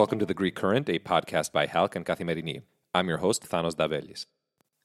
Welcome to The Greek Current, a podcast by Halk and Kathimerini. I'm your host, Thanos Davelis.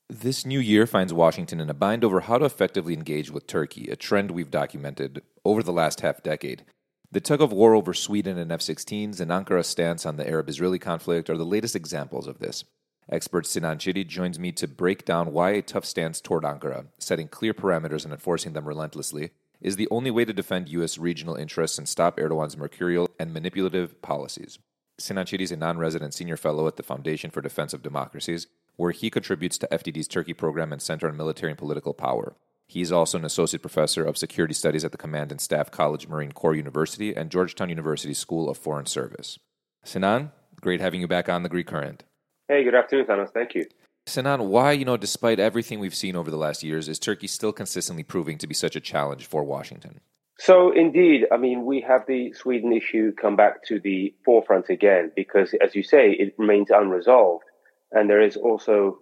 This new year finds Washington in a bind over how to effectively engage with Turkey, a trend we've documented over the last half decade. The tug of war over Sweden and F 16s and Ankara's stance on the Arab Israeli conflict are the latest examples of this. Expert Sinan Ciddi joins me to break down why a tough stance toward Ankara, setting clear parameters and enforcing them relentlessly, is the only way to defend U.S. regional interests and stop Erdogan's mercurial and manipulative policies. Sinan Ciddi is a non resident senior fellow at the Foundation for Defense of Democracies, where he contributes to FDD's Turkey program and Center on Military and Political Power. He is also an associate professor of security studies at the Command and Staff College Marine Corps University and Georgetown University School of Foreign Service. Sinan, great having you back on the Greek Current. Hey, good afternoon, Thanos. Thank you. Sinan, why, you know, despite everything we've seen over the last years, is Turkey still consistently proving to be such a challenge for Washington? So, indeed, I mean, we have the Sweden issue come back to the forefront again because, as you say, it remains unresolved. And there is also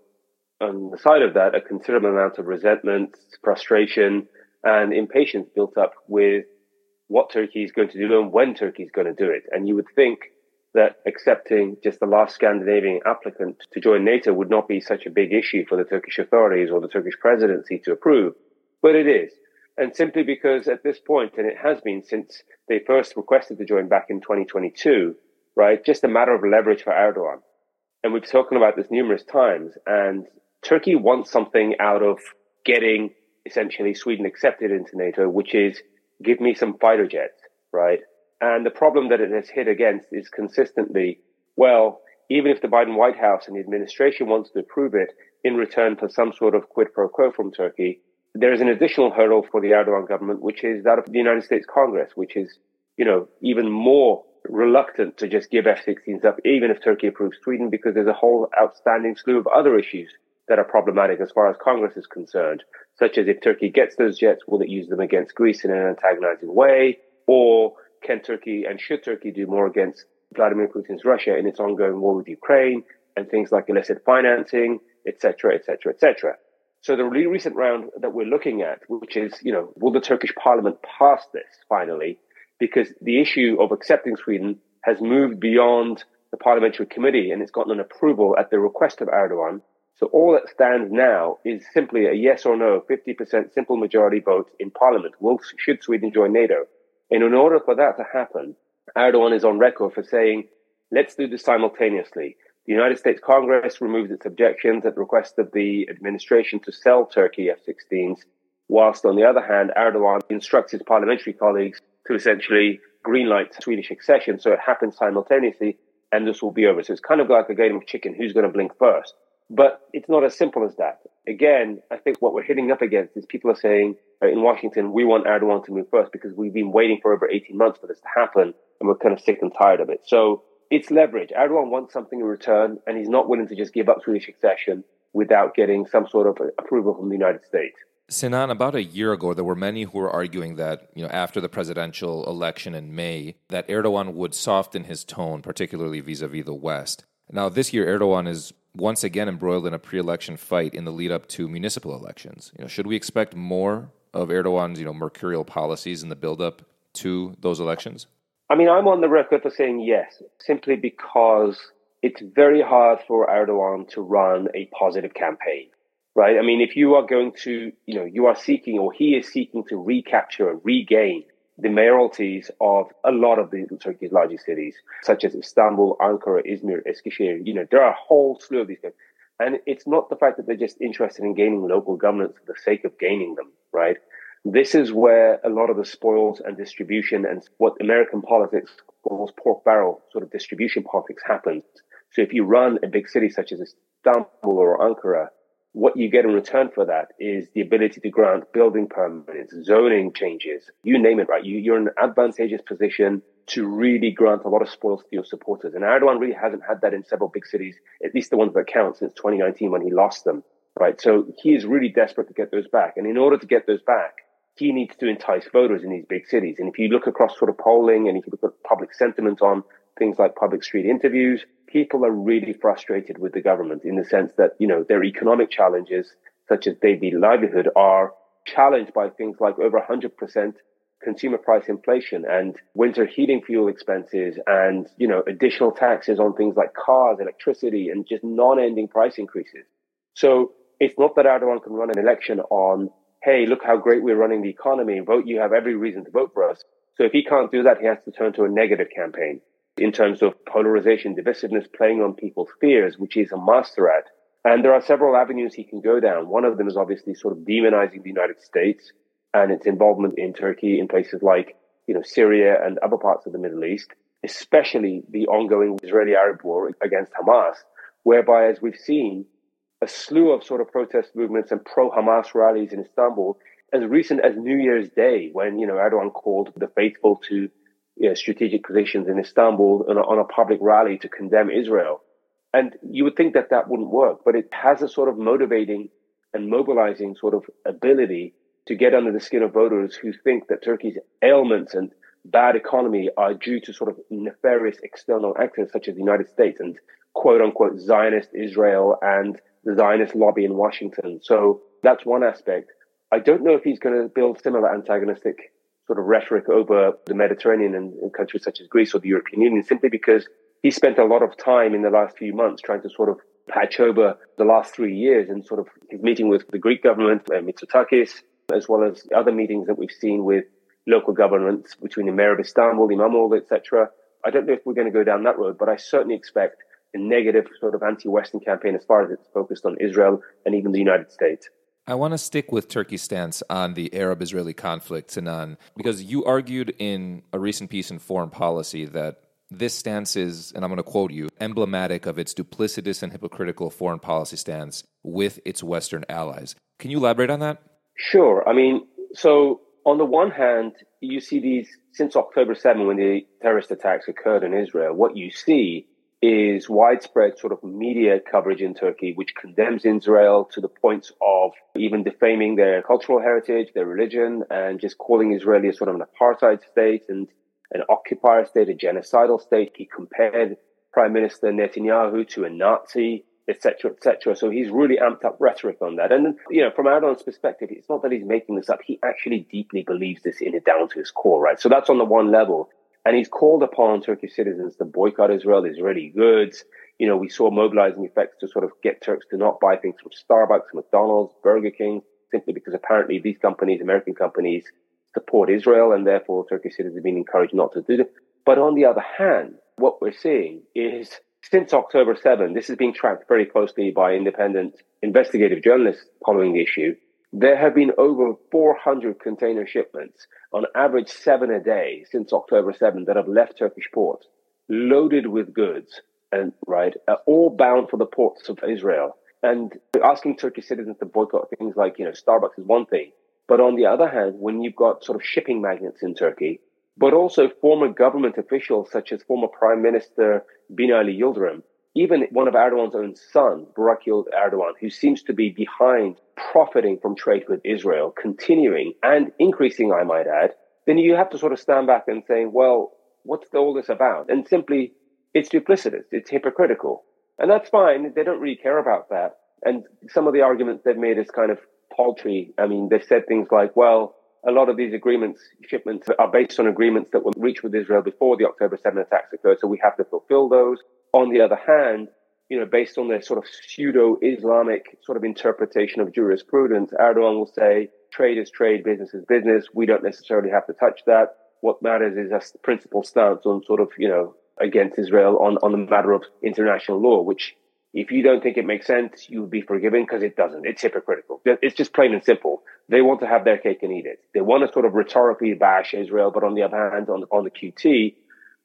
on the side of that, a considerable amount of resentment, frustration, and impatience built up with what Turkey is going to do and when Turkey is going to do it. And you would think that accepting just the last Scandinavian applicant to join NATO would not be such a big issue for the Turkish authorities or the Turkish presidency to approve, but it is. And simply because at this point, and it has been since they first requested to join back in 2022, right, just a matter of leverage for Erdogan. And we've spoken about this numerous times. And Turkey wants something out of getting essentially Sweden accepted into NATO, which is give me some fighter jets, right? And the problem that it has hit against is consistently, well, even if the Biden White House and the administration wants to approve it in return for some sort of quid pro quo from Turkey, there is an additional hurdle for the Erdogan government, which is that of the United States Congress, which is, you know, even more reluctant to just give F-16s up, even if Turkey approves Sweden, because there's a whole outstanding slew of other issues that are problematic as far as Congress is concerned, such as if Turkey gets those jets, will it use them against Greece in an antagonizing way? Or can Turkey and should Turkey do more against Vladimir Putin's Russia in its ongoing war with Ukraine and things like illicit financing, etc., etc., etc. So the really recent round that we're looking at, which is, you know, will the Turkish parliament pass this finally? Because the issue of accepting Sweden has moved beyond the parliamentary committee and it's gotten an approval at the request of Erdogan so all that stands now is simply a yes or no, 50% simple majority vote in parliament. Will, should Sweden join NATO? And in order for that to happen, Erdogan is on record for saying, let's do this simultaneously. The United States Congress removes its objections at the request of the administration to sell Turkey F-16s, whilst on the other hand, Erdogan instructs his parliamentary colleagues to essentially greenlight Swedish accession. So it happens simultaneously and this will be over. So it's kind of like a game of chicken. Who's going to blink first? But it's not as simple as that. Again, I think what we're hitting up against is people are saying uh, in Washington, we want Erdogan to move first because we've been waiting for over 18 months for this to happen and we're kind of sick and tired of it. So it's leverage. Erdogan wants something in return and he's not willing to just give up Swedish accession without getting some sort of approval from the United States. Sinan, about a year ago, there were many who were arguing that, you know, after the presidential election in May, that Erdogan would soften his tone, particularly vis-a-vis the West. Now, this year, Erdogan is once again embroiled in a pre-election fight in the lead up to municipal elections. You know, should we expect more of Erdogan's, you know, mercurial policies in the build up to those elections? I mean, I'm on the record for saying yes, simply because it's very hard for Erdogan to run a positive campaign, right? I mean, if you are going to, you know, you are seeking or he is seeking to recapture and regain the mayoralties of a lot of the Turkey's largest cities, such as Istanbul, Ankara, Izmir, Eskişehir. You know, there are a whole slew of these things. And it's not the fact that they're just interested in gaining local governance for the sake of gaining them, right? This is where a lot of the spoils and distribution and what American politics calls pork barrel sort of distribution politics happens. So if you run a big city such as Istanbul or Ankara, what you get in return for that is the ability to grant building permits, zoning changes, you name it, right? You, you're in an advantageous position to really grant a lot of spoils to your supporters. And Erdogan really hasn't had that in several big cities, at least the ones that count since 2019 when he lost them, right? So he is really desperate to get those back. And in order to get those back, he needs to entice voters in these big cities. And if you look across sort of polling and if you look at public sentiment on things like public street interviews, people are really frustrated with the government in the sense that, you know, their economic challenges, such as daily livelihood, are challenged by things like over 100% consumer price inflation and winter heating fuel expenses and, you know, additional taxes on things like cars, electricity, and just non-ending price increases. So it's not that Erdogan can run an election on, hey, look how great we're running the economy. Vote, you have every reason to vote for us. So if he can't do that, he has to turn to a negative campaign in terms of polarization, divisiveness, playing on people's fears, which he's a master at. And there are several avenues he can go down. One of them is obviously sort of demonizing the United States and its involvement in Turkey in places like, you know, Syria and other parts of the Middle East, especially the ongoing Israeli Arab war against Hamas, whereby, as we've seen, a slew of sort of protest movements and pro Hamas rallies in Istanbul as recent as New Year's Day, when, you know, Erdogan called the faithful to you know, strategic positions in Istanbul on a, on a public rally to condemn Israel. And you would think that that wouldn't work, but it has a sort of motivating and mobilizing sort of ability to get under the skin of voters who think that Turkey's ailments and bad economy are due to sort of nefarious external actors such as the United States and quote unquote Zionist Israel and the Zionist lobby in Washington. So that's one aspect. I don't know if he's going to build similar antagonistic sort of rhetoric over the Mediterranean and, and countries such as Greece or the European Union simply because he spent a lot of time in the last few months trying to sort of patch over the last three years and sort of his meeting with the Greek government, uh, Mitsotakis, as well as other meetings that we've seen with local governments between the mayor of Istanbul, Imamoglu, etc. I don't know if we're going to go down that road, but I certainly expect negative sort of anti-Western campaign as far as it's focused on Israel and even the United States. I want to stick with Turkey's stance on the Arab Israeli conflict, Sinan, because you argued in a recent piece in Foreign Policy that this stance is, and I'm going to quote you, emblematic of its duplicitous and hypocritical foreign policy stance with its Western allies. Can you elaborate on that? Sure. I mean, so on the one hand, you see these since October 7, when the terrorist attacks occurred in Israel, what you see is widespread sort of media coverage in Turkey, which condemns Israel to the point of even defaming their cultural heritage, their religion, and just calling Israel a sort of an apartheid state and an occupier state, a genocidal state. He compared Prime Minister Netanyahu to a Nazi, etc., etc. So he's really amped up rhetoric on that. And, you know, from Erdogan's perspective, it's not that he's making this up. He actually deeply believes this in it down to his core, right? So that's on the one level. And he's called upon Turkish citizens to boycott Israel, Israeli goods. You know, we saw mobilizing effects to sort of get Turks to not buy things from Starbucks, McDonald's, Burger King, simply because apparently these companies, American companies, support Israel and therefore Turkish citizens have been encouraged not to do it. But on the other hand, what we're seeing is since October 7, this is being tracked very closely by independent investigative journalists following the issue. There have been over 400 container shipments, on average seven a day since October 7, that have left Turkish ports, loaded with goods, and right, uh, all bound for the ports of Israel. And asking Turkish citizens to boycott things like, you know, Starbucks is one thing. But on the other hand, when you've got sort of shipping magnates in Turkey, but also former government officials such as former Prime Minister Binali Yildirim, even one of Erdogan's own sons, Burak Erdogan, who seems to be behind profiting from trade with Israel, continuing and increasing, I might add, then you have to sort of stand back and say, well, what's all this about? And simply, it's duplicitous, it's hypocritical. And that's fine. They don't really care about that. And some of the arguments they've made is kind of paltry. I mean, they've said things like, well, a lot of these agreements, shipments are based on agreements that were reached with Israel before the October 7 attacks occurred. So we have to fulfill those. On the other hand, you know, based on their sort of pseudo Islamic sort of interpretation of jurisprudence, Erdogan will say trade is trade, business is business. We don't necessarily have to touch that. What matters is a principal stance on sort of, you know, against Israel on, on the matter of international law, which if you don't think it makes sense, you would be forgiven because it doesn't. It's hypocritical. It's just plain and simple. They want to have their cake and eat it. They want to sort of rhetorically bash Israel, but on the other hand, on, on the QT,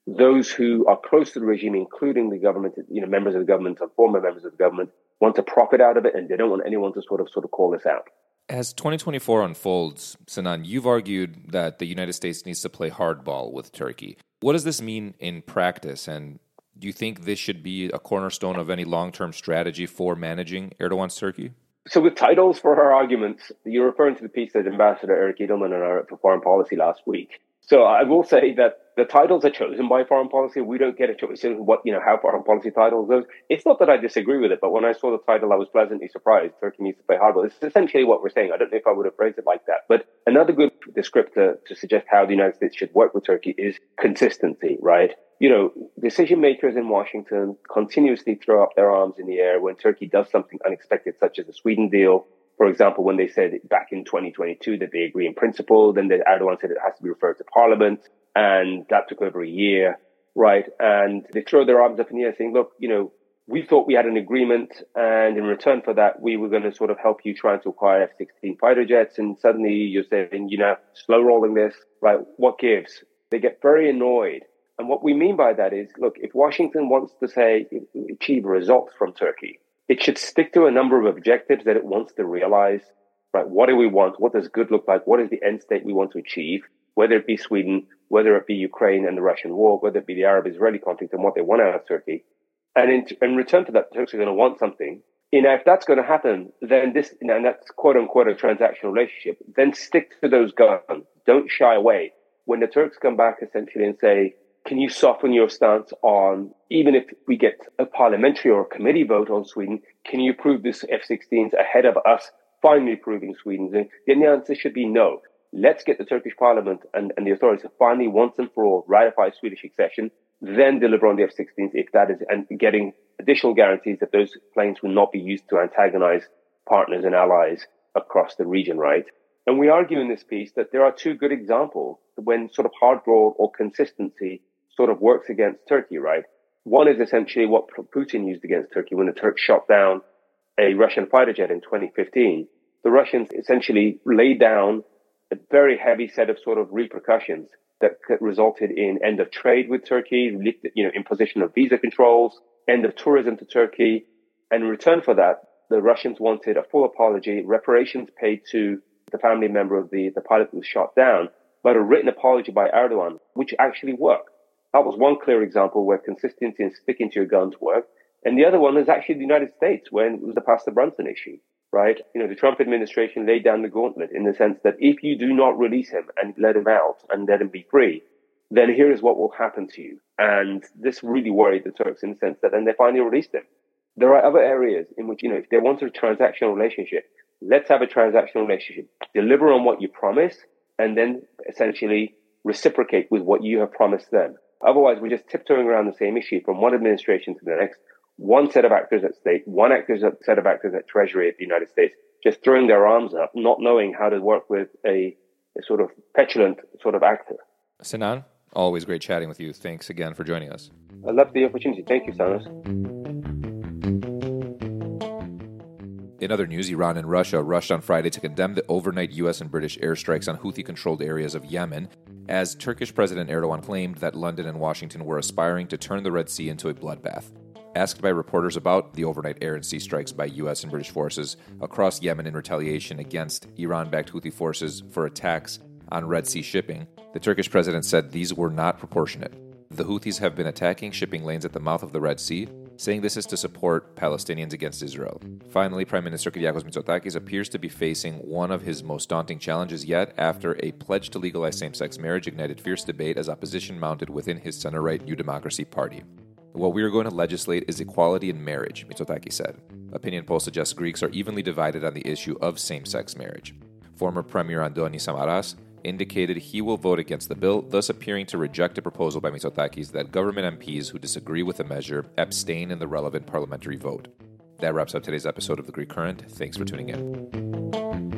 those who are close to the regime, including the government, you know, members of the government and former members of the government, want to profit out of it, and they don't want anyone to sort of sort of call this out. As 2024 unfolds, Sinan, you've argued that the United States needs to play hardball with Turkey. What does this mean in practice, and do you think this should be a cornerstone of any long-term strategy for managing Erdogan's Turkey? So, with titles for her arguments, you're referring to the piece that Ambassador Eric Edelman and our for foreign policy last week So I will say that the titles are chosen by foreign policy. We don't get a choice in what, you know, how foreign policy titles goes. It's not that I disagree with it, but when I saw the title, I was pleasantly surprised. Turkey needs to play hardball. This is essentially what we're saying. I don't know if I would have phrased it like that, but another good descriptor to suggest how the United States should work with Turkey is consistency, right? You know, decision makers in Washington continuously throw up their arms in the air when Turkey does something unexpected, such as the Sweden deal for example, when they said back in 2022 that they agree in principle, then the Erdogan said it has to be referred to parliament. And that took over a year, right? And they throw their arms up in the air saying, look, you know, we thought we had an agreement. And in return for that, we were going to sort of help you trying to acquire F-16 fighter jets. And suddenly you're saying, you know, slow rolling this, right? What gives? They get very annoyed. And what we mean by that is, look, if Washington wants to say achieve results from Turkey, it should stick to a number of objectives that it wants to realize. Right? What do we want? What does good look like? What is the end state we want to achieve? Whether it be Sweden, whether it be Ukraine and the Russian war, whether it be the Arab-Israeli conflict and what they want out of Turkey. And in, in return for that, are going to want something. You know, if that's going to happen, then this, you and that's quote unquote a transactional relationship, then stick to those guns. Don't shy away. When the Turks come back essentially and say, can you soften your stance on, even if we get a parliamentary or a committee vote on Sweden, can you approve this F-16s ahead of us finally approving Sweden's? And the answer should be no. Let's get the Turkish parliament and, and the authorities to finally once and for all ratify Swedish accession, then deliver on the F-16s if that is, and getting additional guarantees that those planes will not be used to antagonize partners and allies across the region, right? And we argue in this piece that there are two good examples when sort of hard draw or consistency sort of works against Turkey, right? One is essentially what Putin used against Turkey when the Turks shot down a Russian fighter jet in 2015. The Russians essentially laid down a very heavy set of sort of repercussions that resulted in end of trade with Turkey, you know, imposition of visa controls, end of tourism to Turkey. And in return for that, the Russians wanted a full apology, reparations paid to the family member of the, the pilot who was shot down, but a written apology by Erdogan, which actually worked. That was one clear example where consistency and sticking to your guns work. And the other one is actually the United States when it was the Pastor Brunson issue, right? You know, the Trump administration laid down the gauntlet in the sense that if you do not release him and let him out and let him be free, then here is what will happen to you. And this really worried the Turks in the sense that then they finally released him. There are other areas in which, you know, if they want a transactional relationship, let's have a transactional relationship. Deliver on what you promise and then essentially reciprocate with what you have promised them. Otherwise, we're just tiptoeing around the same issue from one administration to the next, one set of actors at state, one actors, set of actors at Treasury at the United States, just throwing their arms up, not knowing how to work with a, a sort of petulant sort of actor. Sinan, always great chatting with you. Thanks again for joining us. I love the opportunity. Thank you, Thanos. In other news, Iran and Russia rushed on Friday to condemn the overnight U.S. and British airstrikes on Houthi controlled areas of Yemen, as Turkish President Erdogan claimed that London and Washington were aspiring to turn the Red Sea into a bloodbath. Asked by reporters about the overnight air and sea strikes by U.S. and British forces across Yemen in retaliation against Iran backed Houthi forces for attacks on Red Sea shipping, the Turkish president said these were not proportionate. The Houthis have been attacking shipping lanes at the mouth of the Red Sea saying this is to support Palestinians against Israel. Finally, Prime Minister Kyriakos Mitsotakis appears to be facing one of his most daunting challenges yet after a pledge to legalize same sex marriage ignited fierce debate as opposition mounted within his center right New Democracy Party. What we are going to legislate is equality in marriage, Mitsotakis said. Opinion polls suggest Greeks are evenly divided on the issue of same sex marriage. Former Premier Andoni Samaras indicated he will vote against the bill, thus appearing to reject a proposal by Mitsotakis that government MPs who disagree with the measure abstain in the relevant parliamentary vote. That wraps up today's episode of The Greek Current. Thanks for tuning in.